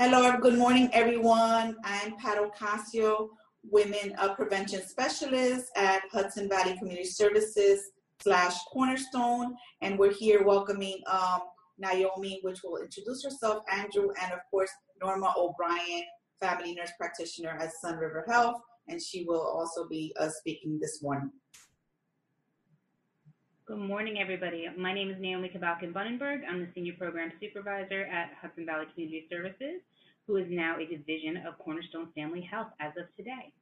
Hello, good morning, everyone. I'm Pat Ocasio, Women Prevention Specialist at Hudson Valley Community Services slash Cornerstone, and we're here welcoming um, Naomi, which will introduce herself, Andrew, and of course Norma O'Brien, family nurse practitioner at Sun River Health, and she will also be uh, speaking this morning. Good morning, everybody. My name is Naomi Kabalkin Bunnenberg. I'm the Senior Program Supervisor at Hudson Valley Community Services, who is now a division of Cornerstone Family Health as of today.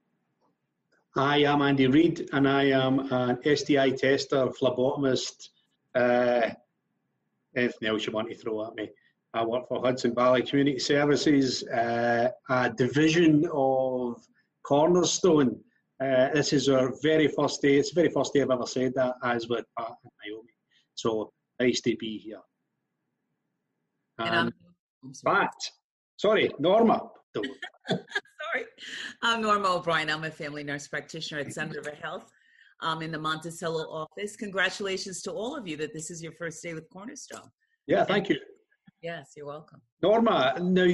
Hi, I'm Andy Reid, and I am an STI tester, phlebotomist, uh, anything else you want to throw at me. I work for Hudson Valley Community Services, uh, a division of Cornerstone. Uh, this is our very first day. It's the very first day I've ever said that, as with Pat and Naomi. So nice to be here. And Um, Pat, sorry, Norma. Sorry. I'm Norma O'Brien. I'm a family nurse practitioner at Sun River Health um, in the Monticello office. Congratulations to all of you that this is your first day with Cornerstone. Yeah, thank you. Yes, you're welcome. Norma, now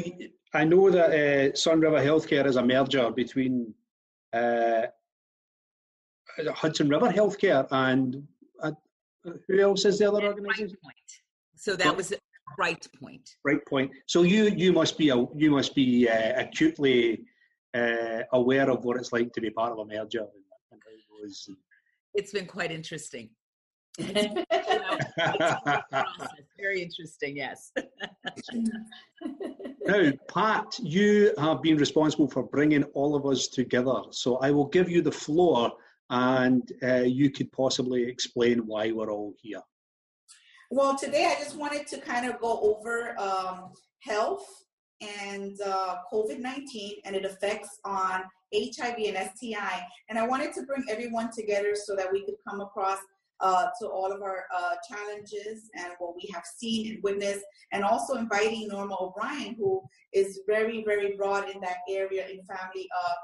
I know that uh, Sun River Healthcare is a merger between uh, Hudson River Healthcare and uh, who else is the other organisation? Brightpoint. So that was Bright Point. Right point. So you you must be a, you must be uh, acutely uh, aware of what it's like to be part of a merger. And, and it goes. It's been quite interesting. Process. Very interesting, yes. Now, Pat, you have been responsible for bringing all of us together. So I will give you the floor and uh, you could possibly explain why we're all here. Well, today I just wanted to kind of go over um, health and uh, COVID 19 and it effects on HIV and STI. And I wanted to bring everyone together so that we could come across uh, to all of our uh, challenges and what we have seen and witnessed, and also inviting Norma O'Brien, who is very, very broad in that area in family uh,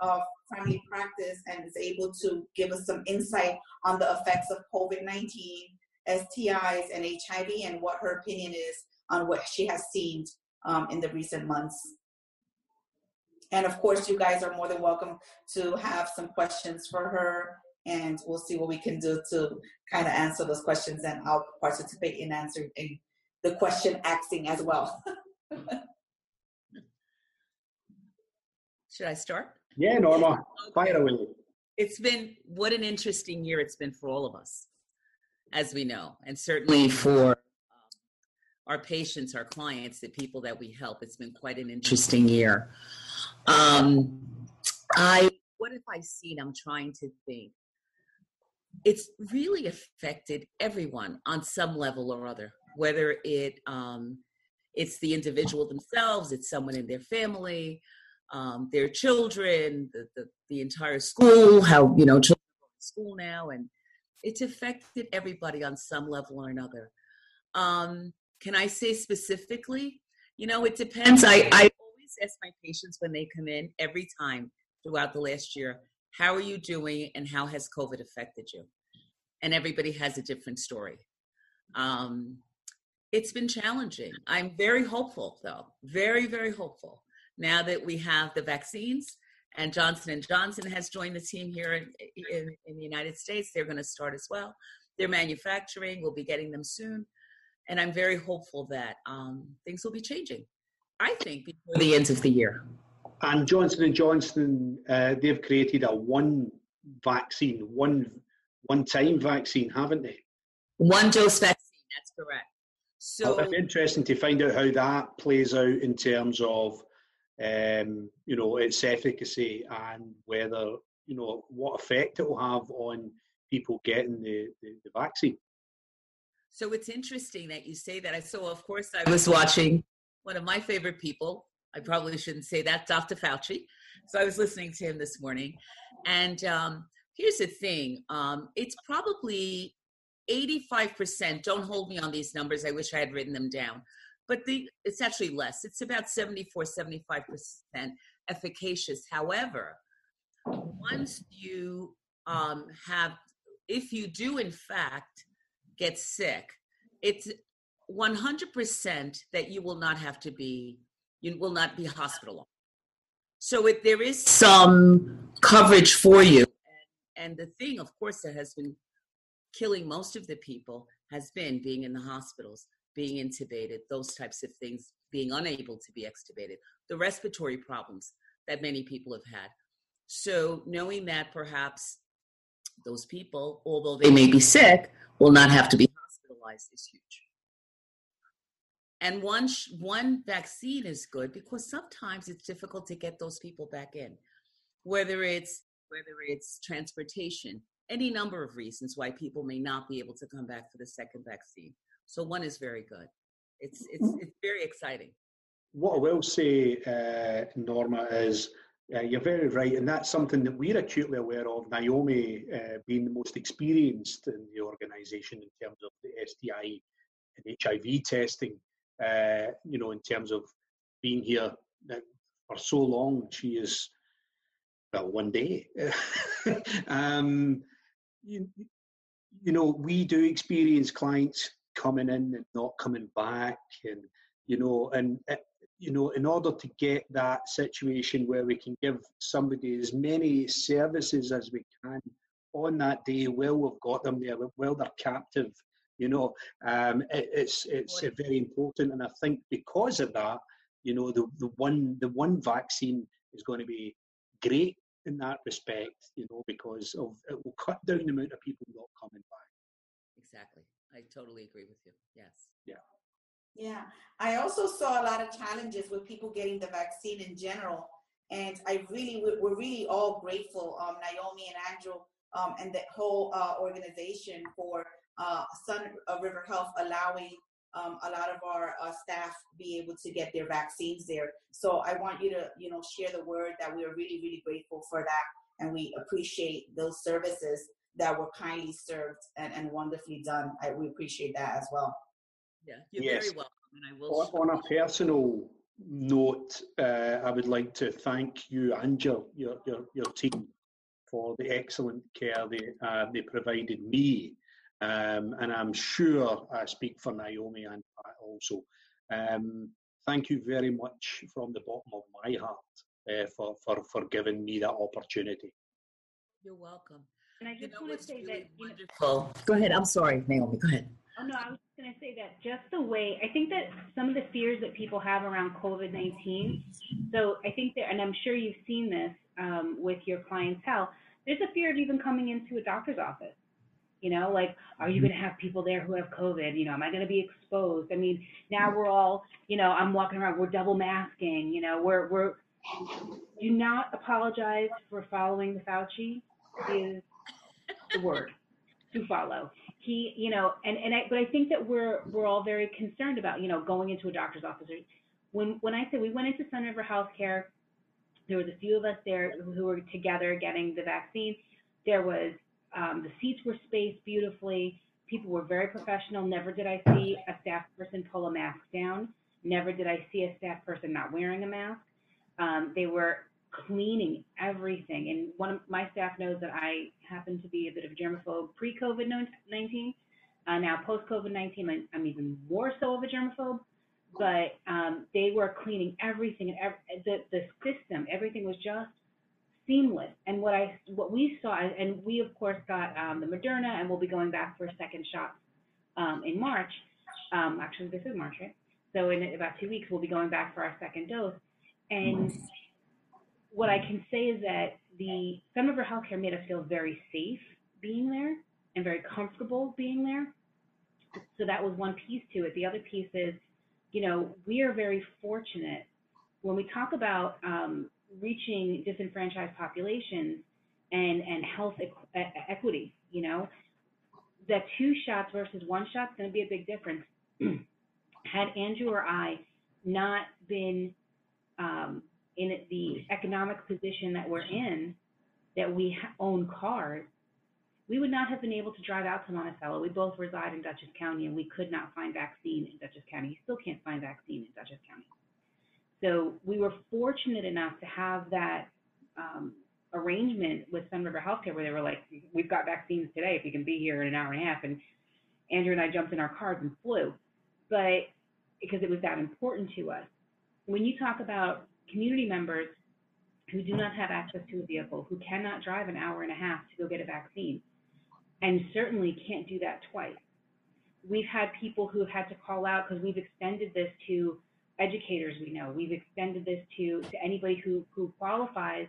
of family practice and is able to give us some insight on the effects of COVID 19 STIs and HIV and what her opinion is on what she has seen um, in the recent months. And of course, you guys are more than welcome to have some questions for her, and we'll see what we can do to kind of answer those questions. And I'll participate in answering in the question asking as well. Should I start? Yeah, Norma, fire away. It's been what an interesting year it's been for all of us, as we know, and certainly for um, our patients, our clients, the people that we help. It's been quite an interesting year. Um, I what have I seen? I'm trying to think. It's really affected everyone on some level or other, whether it um, it's the individual themselves, it's someone in their family, um, their children, the, the, the entire school, how, you know, children go to school now, and it's affected everybody on some level or another. Um, can I say specifically? You know, it depends. I, I always ask my patients when they come in every time throughout the last year, how are you doing and how has COVID affected you? And everybody has a different story. Um, it's been challenging. I'm very hopeful, though, very, very hopeful now that we have the vaccines and johnson and johnson has joined the team here in, in, in the united states they're going to start as well they're manufacturing we'll be getting them soon and i'm very hopeful that um, things will be changing i think before the end of the year And Johnson and Johnson, uh, they've created a one vaccine, one one time vaccine, haven't they? one dose vaccine that's correct so it's interesting to find out how that plays out in terms of um, you know its efficacy and whether you know what effect it will have on people getting the, the, the vaccine. So it's interesting that you say that. I so of course I was watching one of my favorite people. I probably shouldn't say that, Dr. Fauci. So I was listening to him this morning, and um, here's the thing: um, it's probably 85%. Don't hold me on these numbers. I wish I had written them down, but the it's actually less. It's about 74, 75% efficacious. However, once you um, have, if you do in fact get sick, it's 100% that you will not have to be you will not be hospitalized. So if there is some coverage for you, and the thing, of course, that has been killing most of the people has been being in the hospitals, being intubated, those types of things, being unable to be extubated, the respiratory problems that many people have had. So knowing that perhaps those people, although they may be sick, will not have to be hospitalized is huge. And one one vaccine is good because sometimes it's difficult to get those people back in, whether it's whether it's transportation, any number of reasons why people may not be able to come back for the second vaccine. So one is very good. It's it's mm. it's very exciting. What I will say, uh, Norma, is uh, you're very right, and that's something that we're acutely aware of. Naomi uh, being the most experienced in the organisation in terms of the STI and HIV testing. Uh, you know, in terms of being here uh, for so long, she is well one day. um, you, you know, we do experience clients coming in and not coming back, and you know, and uh, you know, in order to get that situation where we can give somebody as many services as we can on that day while we've got them there, while they're captive, you know, um, it, it's it's very important. And I think because of that, you know, the, the one the one vaccine is going to be great in that respect, you know, because of it will cut down the amount of people not coming back. Exactly. I totally agree with you. Yes. Yeah. Yeah. I also saw a lot of challenges with people getting the vaccine in general. And I really, we're really all grateful, um, Naomi and Andrew, um, and the whole uh, organization for uh, Sun uh, River Health allowing um, a lot of our uh, staff be able to get their vaccines there. So I want you to, you know, share the word that we are really, really grateful for that, and we appreciate those services that were kindly served and, and wonderfully done. I, we appreciate that as well. Yeah, you're yes. very welcome. And I will. On, on a personal note, uh, I would like to thank you and your your your, your team for the excellent care they uh, they provided me um, and I'm sure I speak for Naomi and Pat also. Um, thank you very much from the bottom of my heart uh, for, for, for giving me that opportunity. You're welcome. And I just you know, want to say really that wonderful. Go ahead. I'm sorry, Naomi. Go ahead. Oh no, I was just going to say that just the way I think that some of the fears that people have around COVID nineteen. So I think that, and I'm sure you've seen this um, with your clientele. There's a fear of even coming into a doctor's office you know, like, are you mm-hmm. going to have people there who have COVID? You know, am I going to be exposed? I mean, now we're all, you know, I'm walking around, we're double masking. You know, we're we're. Do not apologize for following the Fauci. Is the word to follow. He, you know, and and I, but I think that we're we're all very concerned about, you know, going into a doctor's office. When when I say we went into Sun River Healthcare, there was a few of us there who were together getting the vaccine. There was um, the seats were spaced beautifully. People were very professional. Never did I see a staff person pull a mask down. Never did I see a staff person not wearing a mask. Um, they were cleaning everything. And one of my staff knows that I happen to be a bit of a germaphobe pre COVID 19. Uh, now, post COVID 19, I'm even more so of a germaphobe. But um, they were cleaning everything and every, the, the system, everything was just seamless. And what I what we saw, and we of course got um, the Moderna, and we'll be going back for a second shot um, in March. Um, actually, this is March, right? So in about two weeks, we'll be going back for our second dose. And what I can say is that the Sun River Healthcare made us feel very safe being there and very comfortable being there. So that was one piece to it. The other piece is, you know, we are very fortunate when we talk about um, reaching disenfranchised populations and and health equ- equity. You know, that two shots versus one shot is going to be a big difference. Had Andrew or I not been um, in the economic position that we're in, that we own cars, we would not have been able to drive out to Monticello. We both reside in Dutchess County, and we could not find vaccine in Dutchess County. You still can't find vaccine in Dutchess County. So we were fortunate enough to have that um, arrangement with Sun River Healthcare where they were like, we've got vaccines today if you can be here in an hour and a half. And Andrew and I jumped in our cars and flew, but because it was that important to us. when you talk about community members who do not have access to a vehicle, who cannot drive an hour and a half to go get a vaccine, and certainly can't do that twice. We've had people who have had to call out because we've extended this to educators we know. We've extended this to, to anybody who, who qualifies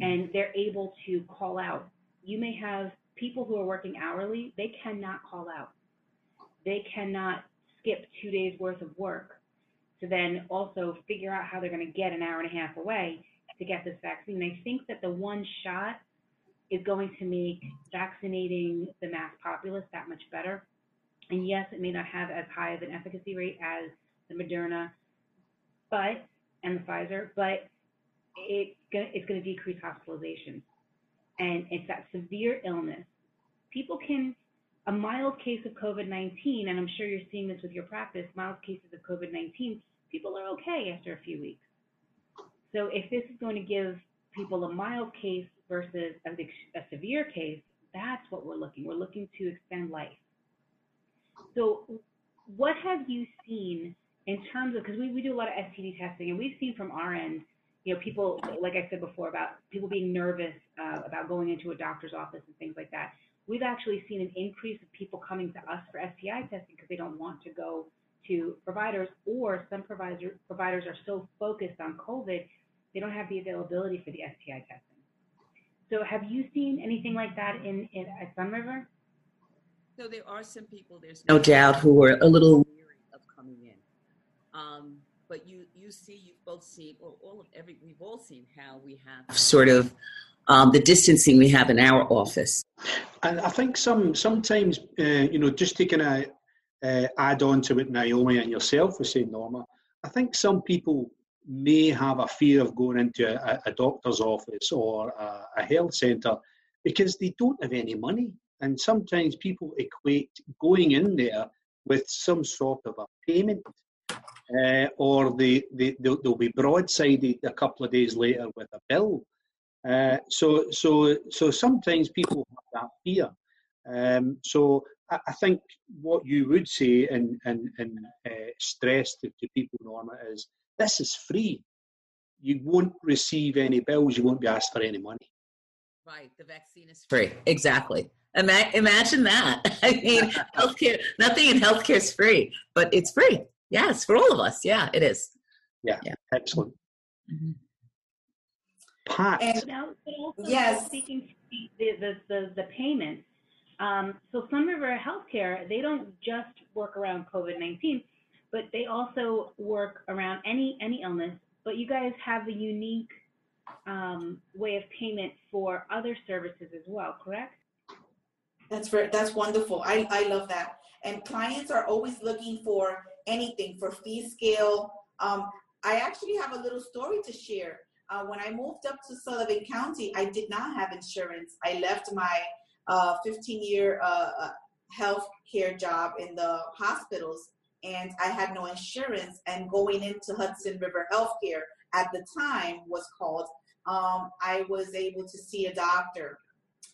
and mm-hmm. they're able to call out. You may have people who are working hourly, they cannot call out. They cannot skip two days worth of work to then also figure out how they're going to get an hour and a half away to get this vaccine. I think that the one shot is going to make vaccinating the mass populace that much better. And yes, it may not have as high of an efficacy rate as the Moderna, but and the Pfizer, but it, it's going to decrease hospitalization. And it's that severe illness. People can, a mild case of COVID 19, and I'm sure you're seeing this with your practice, mild cases of COVID 19, people are okay after a few weeks. So if this is going to give people a mild case versus a, a severe case, that's what we're looking. We're looking to extend life. So, what have you seen in terms of because we, we do a lot of STD testing, and we've seen from our end, you know, people like I said before about people being nervous uh, about going into a doctor's office and things like that. We've actually seen an increase of people coming to us for STI testing because they don't want to go to providers, or some provider, providers are so focused on COVID they don't have the availability for the STI testing. So have you seen anything like that in, in at Sun River? So there are some people, there's no doubt, who are a little weary of coming in. Um, but you you see, you've both seen, or all of every, we've all seen how we have sort of um, the distancing we have in our office. And I think some sometimes, uh, you know, just taking a uh, add on to what Naomi and yourself were saying, Norma. I think some people may have a fear of going into a, a doctor's office or a, a health centre because they don't have any money. And sometimes people equate going in there with some sort of a payment. Uh, or they, they, they'll, they'll, be broadsided a couple of days later with a bill. Uh, so, so, so sometimes people have that fear. Um, so I, I, think what you would say and, and, and uh, stress to, to people, Norma, is this is free. You won't receive any bills. You won't be asked for any money. Right. The vaccine is free. Exactly. Ima- imagine that. I mean, healthcare, nothing in healthcare is free, but it's free. Yes, for all of us. Yeah, it is. Yeah. yeah. Excellent. Mm-hmm. Pat. And now, yes. Speaking to the, the, the, the payments, um, so Sun River Healthcare, they don't just work around COVID 19 but they also work around any any illness. But you guys have a unique um, way of payment for other services as well, correct? That's very, that's wonderful. I, I love that. And clients are always looking for anything for fee scale. Um, I actually have a little story to share. Uh, when I moved up to Sullivan County, I did not have insurance. I left my uh, 15 year uh, uh health care job in the hospitals and I had no insurance. And going into Hudson River Healthcare at the time was called, um, I was able to see a doctor.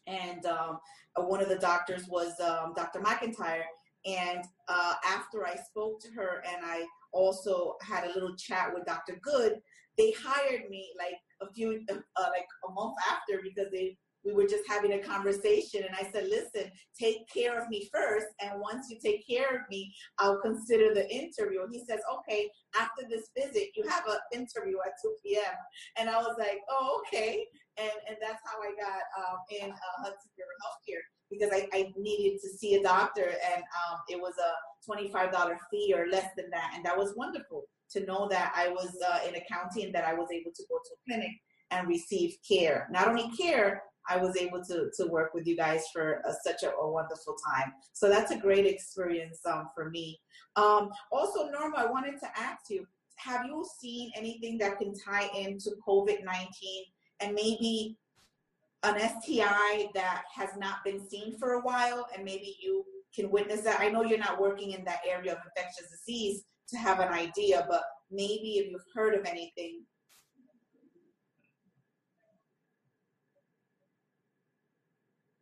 And um, one of the doctors was um, Dr. McIntyre. And uh, after I spoke to her and I also had a little chat with Dr. Good, they hired me like a few, uh, like a month after because they we were just having a conversation and I said, listen, take care of me first. And once you take care of me, I'll consider the interview. he says, okay, after this visit, you have an interview at 2 p.m. And I was like, oh, okay. And, and that's how I got um, in uh, Hudson River Healthcare because I, I, needed to see a doctor and um, it was a $25 fee or less than that. And that was wonderful to know that I was uh, in a county and that I was able to go to a clinic and receive care. Not only care, I was able to to work with you guys for a, such a, a, wonderful time. So that's a great experience um, for me. Um, also, Norma, I wanted to ask you: Have you seen anything that can tie into COVID nineteen and maybe an STI that has not been seen for a while, and maybe you can witness that? I know you're not working in that area of infectious disease to have an idea, but maybe if you've heard of anything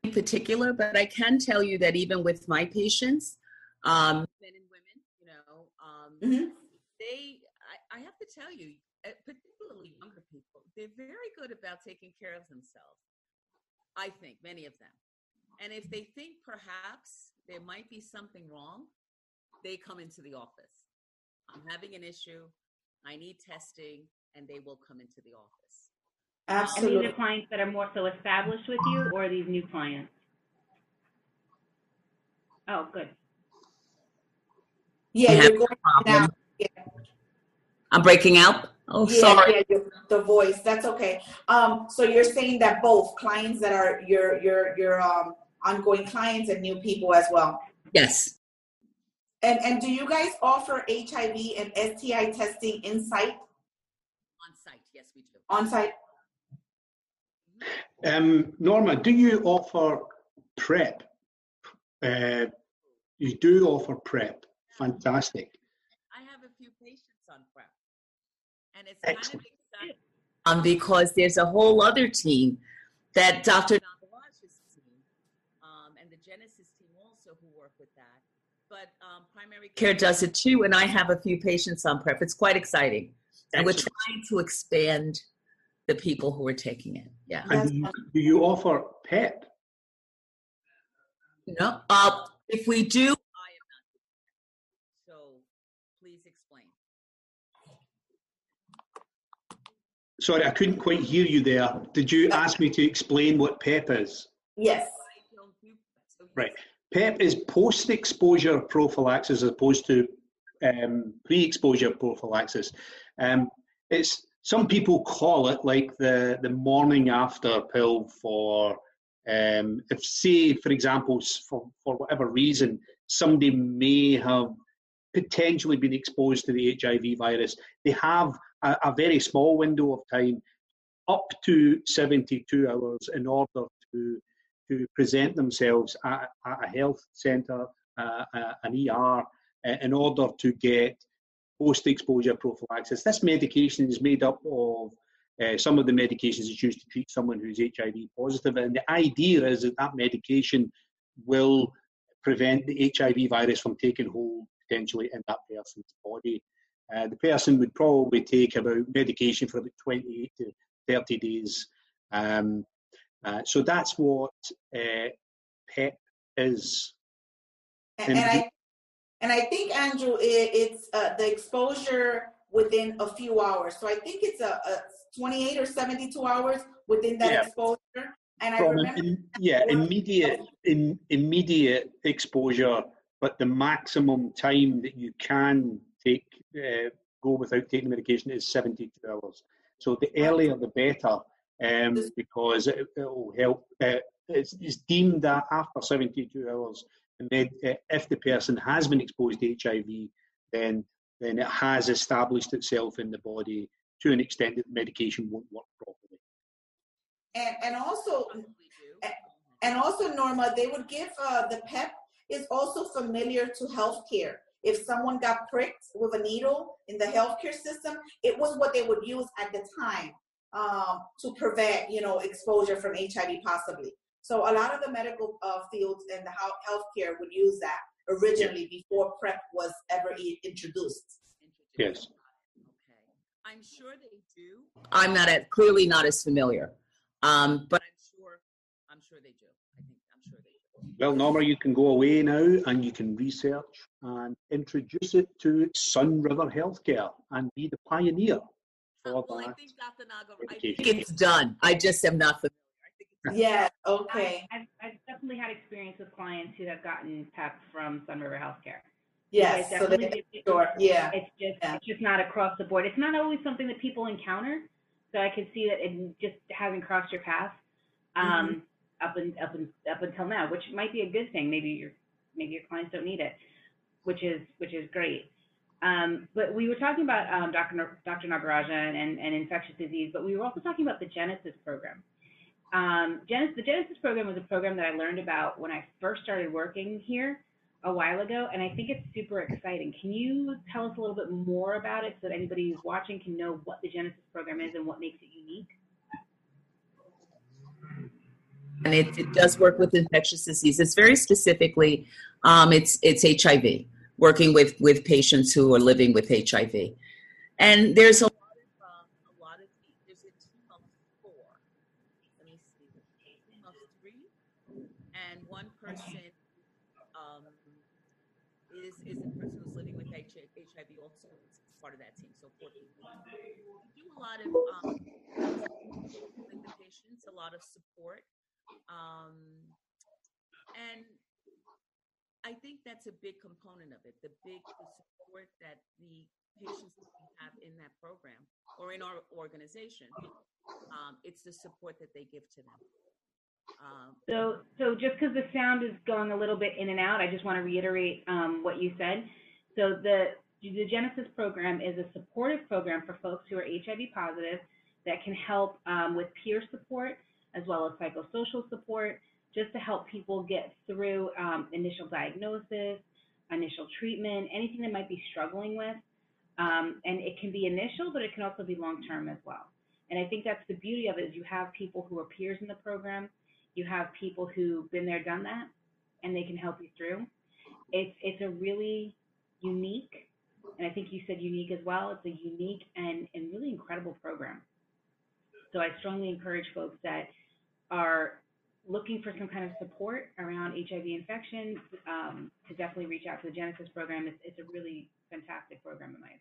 In particular, but I can tell you that even with my patients, um, men and women, you know, um, mm-hmm. they, I, I have to tell you, uh, particularly younger people, they're very good about taking care of themselves. I think many of them. And if they think perhaps there might be something wrong, they come into the office. I'm having an issue. I need testing, and they will come into the office. And Absolutely. these are clients that are more so established with you, or are these new clients? Oh, good. Yeah, you're going Problem. now. Yeah. I'm breaking out. Oh, yeah, sorry. yeah, your- the voice. That's okay. Um, so you're saying that both clients that are your your your um ongoing clients and new people as well. Yes. And and do you guys offer HIV and STI testing in site On site. Yes, we do. on site? Um, Norma, do you offer PrEP? Uh, you do offer PrEP. Fantastic. I have a few patients on prep. And it's kind of exciting um, because there's a whole other team that Dr. Nagaraj's team um, and the Genesis team also who work with that. But um, primary care does it too, and I have a few patients on prep. It's quite exciting. And we're trying to expand the people who are taking it. Yeah. And do you, do you offer PEP? No. Uh, if we do, I am not. doing that. So please explain. Sorry, I couldn't quite hear you there. Did you ask me to explain what PEP is? Yes. I don't do so yes. Right. PEP is post-exposure prophylaxis as opposed to um, pre-exposure prophylaxis. Um, it's some people call it like the the morning after pill for um, if say for example for for whatever reason somebody may have potentially been exposed to the HIV virus. They have a, a very small window of time, up to 72 hours, in order to to present themselves at, at a health centre, uh, an ER, in order to get post-exposure prophylaxis. This medication is made up of uh, some of the medications is used to treat someone who's HIV positive, and the idea is that that medication will prevent the HIV virus from taking hold potentially in that person's body. Uh, the person would probably take about medication for about 28 to 30 days. Um, uh, so that's what uh, PEP is. And, and I and I think Andrew, it, it's uh, the exposure within a few hours. So I think it's a, a 28 or 72 hours within that Yeah. exposure. And I From remember, im- yeah, immediate in, immediate exposure, but the maximum time that you can take uh, go without taking medication is 72 hours. So the earlier the better, um, because it will help. Uh, it's, it's deemed that after 72 hours, and then uh, if the person has been exposed to HIV, then then it has established itself in the body to an extent that medication won't work properly. and, and also And also, Norma, they would give uh, the PEP is also familiar to healthcare. If someone got pricked with a needle in the healthcare system, it was what they would use at the time um, to prevent, you know, exposure from HIV possibly. So a lot of the medical uh, fields and the healthcare would use that originally before PrEP was ever i- introduced. Yes. Okay. I'm sure they do. I'm not at, clearly not as familiar, um, but I'm sure. I'm sure they do. I think I'm sure they do. Well, Norma, you can go away now and you can research and introduce it to Sun River Healthcare and be the pioneer for well, I that. think Dr. Nagar, I think it's done. I just am not familiar. I think it's Yeah, okay. I, I've, I've definitely had experience with clients who have gotten PEP from Sun River Healthcare. Yes, It so they definitely sure. Yeah. It's just Yeah. it's just not across the board. It's not always something that people encounter. So I could see that it just hasn't crossed your path um, up and up and up until now, which might be a good thing. Maybe your maybe your clients don't need it, which is which is great. Um, but we were talking about um, Dr. Dr. Nagarajan and, and infectious disease, but we were also talking about the Genesis program. Um, Genesis, the Genesis program was a program that I learned about when I first started working here a while ago, and I think it's super exciting. Can you tell us a little bit more about it so that anybody who's watching can know what the Genesis program is and what makes it unique? And it, it does work with infectious diseases. Very specifically, um, it's it's HIV, working with with patients who are living with HIV, And there's a lot of a lot of there's a team of four. Let me see, team of three, and one person um, is is a person who's living with HIV also is part of that team. So four people. We do a lot of um, with the patients, a lot of support, um, and I think that's a big component of it. The big the support that the patients that we have in that program or in our organization, um, it's the support that they give to them. Um, So, so just because the sound is going a little bit in and out, I just want to reiterate um, what you said. So the the Genesis program is a supportive program for folks who are HIV positive that can help um, with peer support as well as psychosocial support, just to help people get through um, initial diagnosis, initial treatment, anything they might be struggling with. Um, and it can be initial, but it can also be long term as well. And I think that's the beauty of it is you have people who are peers in the program, you have people who've been there, done that, and they can help you through. It's it's a really unique, and I think you said unique as well. It's a unique and, and really incredible program. So I strongly encourage folks that are looking for some kind of support around HIV infection um, to definitely reach out to the Genesis program. It's, it's a really fantastic program, in my opinion.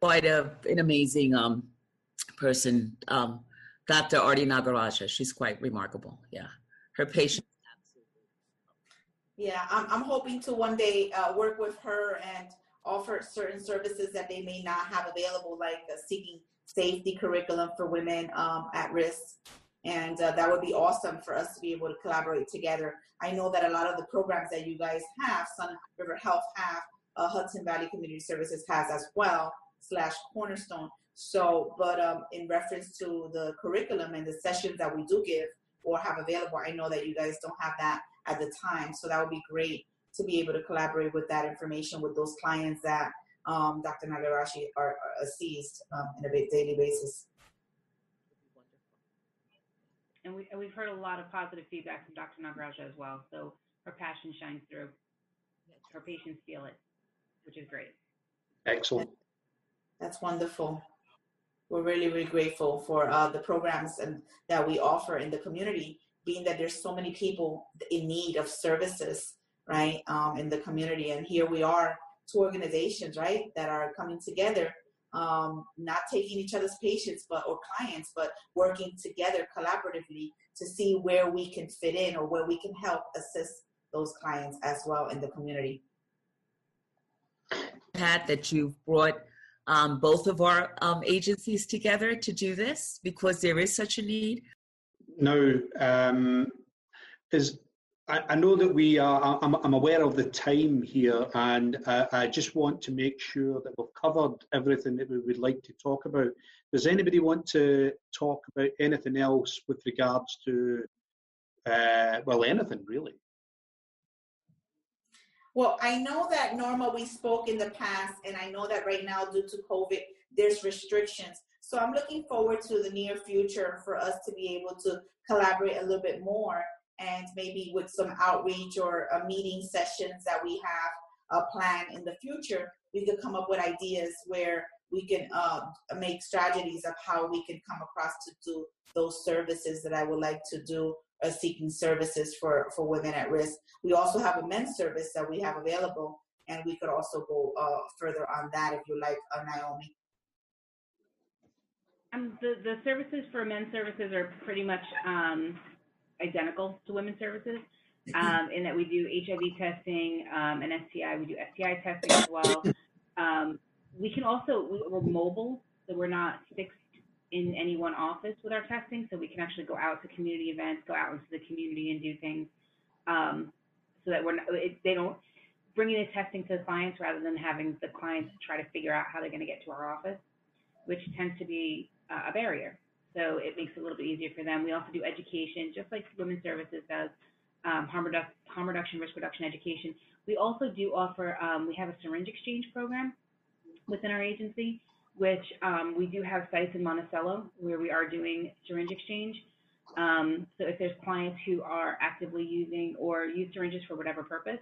quite a, an amazing um, person, um, Dr. Arti Nagaraja. She's quite remarkable. Yeah, her patients. Yeah, I'm, I'm hoping to one day uh, work with her and offer certain services that they may not have available, like uh, seeking safety curriculum for women um, at risk. And uh, that would be awesome for us to be able to collaborate together. I know that a lot of the programs that you guys have, Sun River Health have, uh, Hudson Valley Community Services has as well, slash Cornerstone. So, but um, in reference to the curriculum and the sessions that we do give or have available, I know that you guys don't have that at the time. So that would be great to be able to collaborate with that information with those clients that um, Dr. Nagarashi are, are seized um, on a daily basis. And, we, and we've heard a lot of positive feedback from Dr. Nagaraja as well. So her passion shines through. Her patients feel it, which is great. Excellent. That's wonderful. We're really, really grateful for uh, the programs and that we offer in the community, being that there's so many people in need of services, right, um, in the community. And here we are, two organizations, right, that are coming together, um, not taking each other's patients, but or clients, but working together collaboratively to see where we can fit in or where we can help assist those clients as well in the community. Pat, that you've brought um, both of our um, agencies together to do this because there is such a need. No, um, is I, know that we are. I'm, I'm, aware of the time here, and uh, I just want to make sure that we've covered everything that we would like to talk about. Does anybody want to talk about anything else with regards to, uh, well, anything really? Well, I know that Norma, we spoke in the past, and I know that right now, due to COVID, there's restrictions. So I'm looking forward to the near future for us to be able to collaborate a little bit more and maybe with some outreach or uh, meeting sessions that we have a plan in the future, we could come up with ideas where we can uh, make strategies of how we can come across to do those services that I would like to do uh, seeking services for, for women at risk. We also have a men's service that we have available, and we could also go uh, further on that if you like, uh, Naomi. Um, the, the services for men's services are pretty much um, identical to women's services um, in that we do HIV testing um, and STI. We do STI testing as well. Um, we can also, we're mobile, so we're not fixed in any one office with our testing, so we can actually go out to community events, go out into the community and do things, um, so that we're not, it, they don't bringing the testing to the clients rather than having the clients try to figure out how they're going to get to our office, which tends to be uh, a barrier. So it makes it a little bit easier for them. We also do education, just like Women's Services does, um, harm, redu- harm reduction, risk reduction education. We also do offer, um, we have a syringe exchange program within our agency which um, we do have sites in Monticello where we are doing syringe exchange. Um, so if there's clients who are actively using or use syringes for whatever purpose,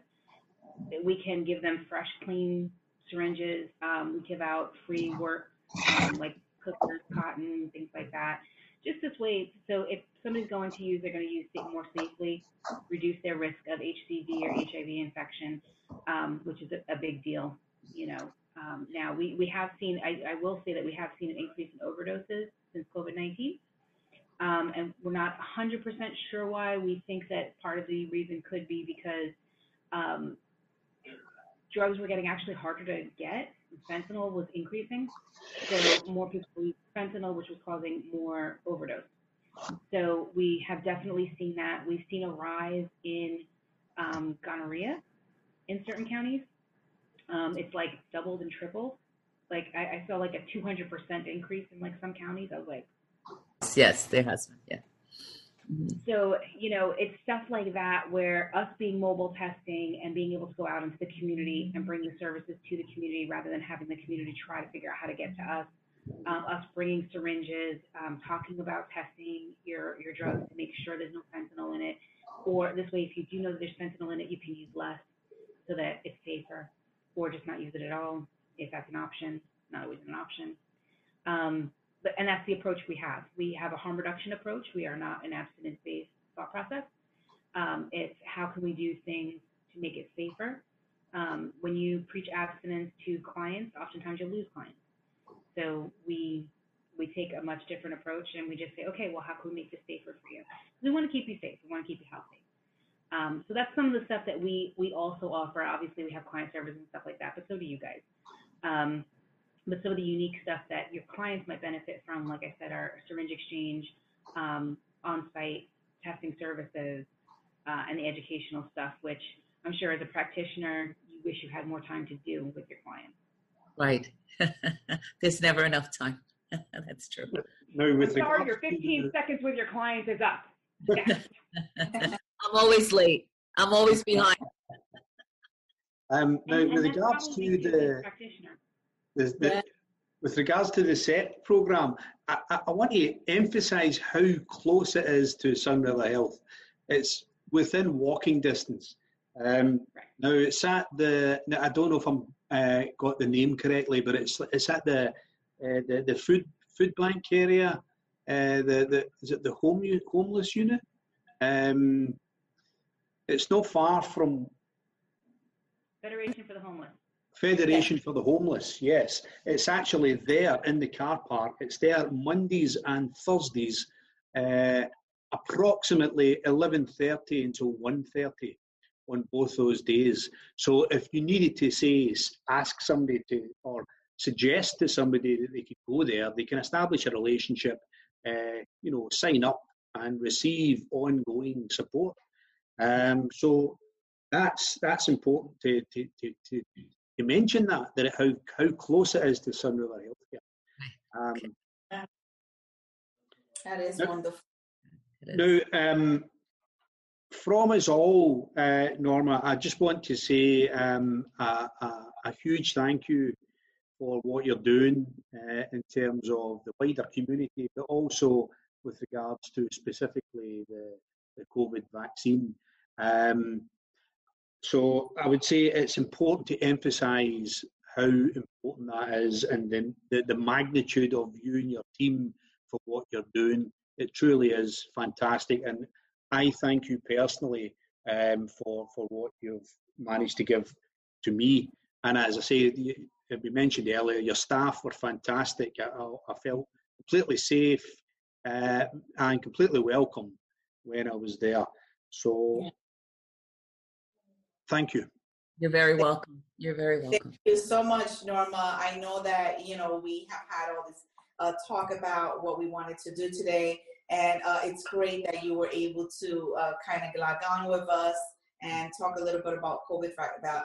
we can give them fresh, clean syringes. Um, we give out free work, um, like cookers, cotton, things like that. Just this way, so if somebody's going to use, they're going to use it more safely, reduce their risk of HCV or HIV infection, um, which is a, a, big deal. You know, um, now we, we have seen, I, I will say that we have seen an increase in overdoses since COVID-19. Um, and we're not 100% sure why. We think that part of the reason could be because um, drugs were getting actually harder to get. Fentanyl was increasing, so more people used fentanyl, which was causing more overdose. So we have definitely seen that. We've seen a rise in um, gonorrhea in certain counties. Um, it's like doubled and tripled. Like I, I saw like a 200% increase in like some counties. I was like, yes, there has been, yeah. Mm-hmm. So, you know, it's stuff like that where us being mobile testing and being able to go out into the community and bring the services to the community rather than having the community try to figure out how to get to us. Um, us bringing syringes, um, talking about testing your, your drugs to make sure there's no fentanyl in it. Or this way, if you do know that there's fentanyl in it, you can use less so that it's safer, or just not use it at all if that's an option. Not always an option. Um, and that's the approach we have. We have a harm reduction approach. We are not an abstinence-based thought process. Um, it's how can we do things to make it safer. Um, when you preach abstinence to clients, oftentimes you lose clients. So we we take a much different approach and we just say, okay, well, how can we make this safer for you? We want to keep you safe. We want to keep you healthy. Um, so that's some of the stuff that we we also offer. Obviously, we have client service and stuff like that, but so do you guys. But some of the unique stuff that your clients might benefit from, like I said, our syringe exchange, um, on-site testing services, uh, and the educational stuff, which I'm sure as a practitioner, you wish you had more time to do with your clients. Right. There's never enough time. That's true. No, with I'm sorry, your 15 seconds with your clients is up. I'm always late. I'm always behind. Um, now, and, with regards to the, the, the, with regards to the SET program, I, I, want to emphasise how close it is to Sun River Health. It's within walking distance. Um, now it's at the. I don't know if I'm uh, got the name correctly, but it's it's at the uh, the, the food food bank area. Uh, the the is it the home homeless unit? Um, it's not far from Federation for the Homeless. Federation for the Homeless, yes. It's actually there in the car park. It's there Mondays and Thursdays, uh, approximately 11.30 until 1.30 on both those days. So if you needed to say, ask somebody to, or suggest to somebody that they could go there, they can establish a relationship, uh, you know, sign up and receive ongoing support. Um, so that's that's important to, to, to, to, you mentioned that that how how close it is to Sun River Healthcare. Um, that is now, wonderful. Now, um, from us all, uh, Norma, I just want to say um, a, a, a, huge thank you for what you're doing uh, in terms of the wider community, but also with regards to specifically the, the COVID vaccine. Um, so I would say it's important to emphasise how important that is and then the, the magnitude of you and your team for what you're doing. It truly is fantastic. And I thank you personally um, for, for what you've managed to give to me. And as I say, we mentioned earlier, your staff were fantastic. I, I felt completely safe uh, and completely welcome when I was there. So Thank you. You're very welcome. You're very welcome. Thank you so much, Norma. I know that, you know, we have had all this uh, talk about what we wanted to do today. And uh, it's great that you were able to uh, kind of log on with us and talk a little bit about COVID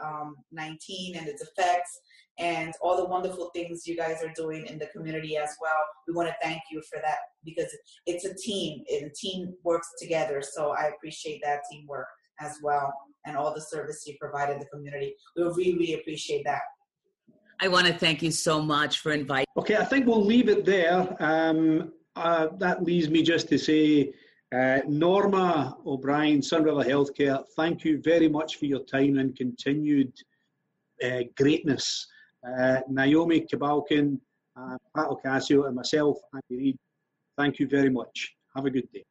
um, 19 and its effects and all the wonderful things you guys are doing in the community as well. We want to thank you for that because it's a team and a team works together. So I appreciate that teamwork as well and all the service you provide in the community. We really, really appreciate that. I want to thank you so much for inviting. Okay, I think we'll leave it there. Um, uh, that leaves me just to say, uh, Norma O'Brien, Sun River Healthcare, thank you very much for your time and continued uh, greatness Uh, Naomi Kabalkin, uh, Pat Ocasio, and myself, Andy Reid, thank you very much. Have a good day.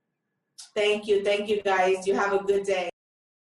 Thank you. Thank you, guys. You have a good day.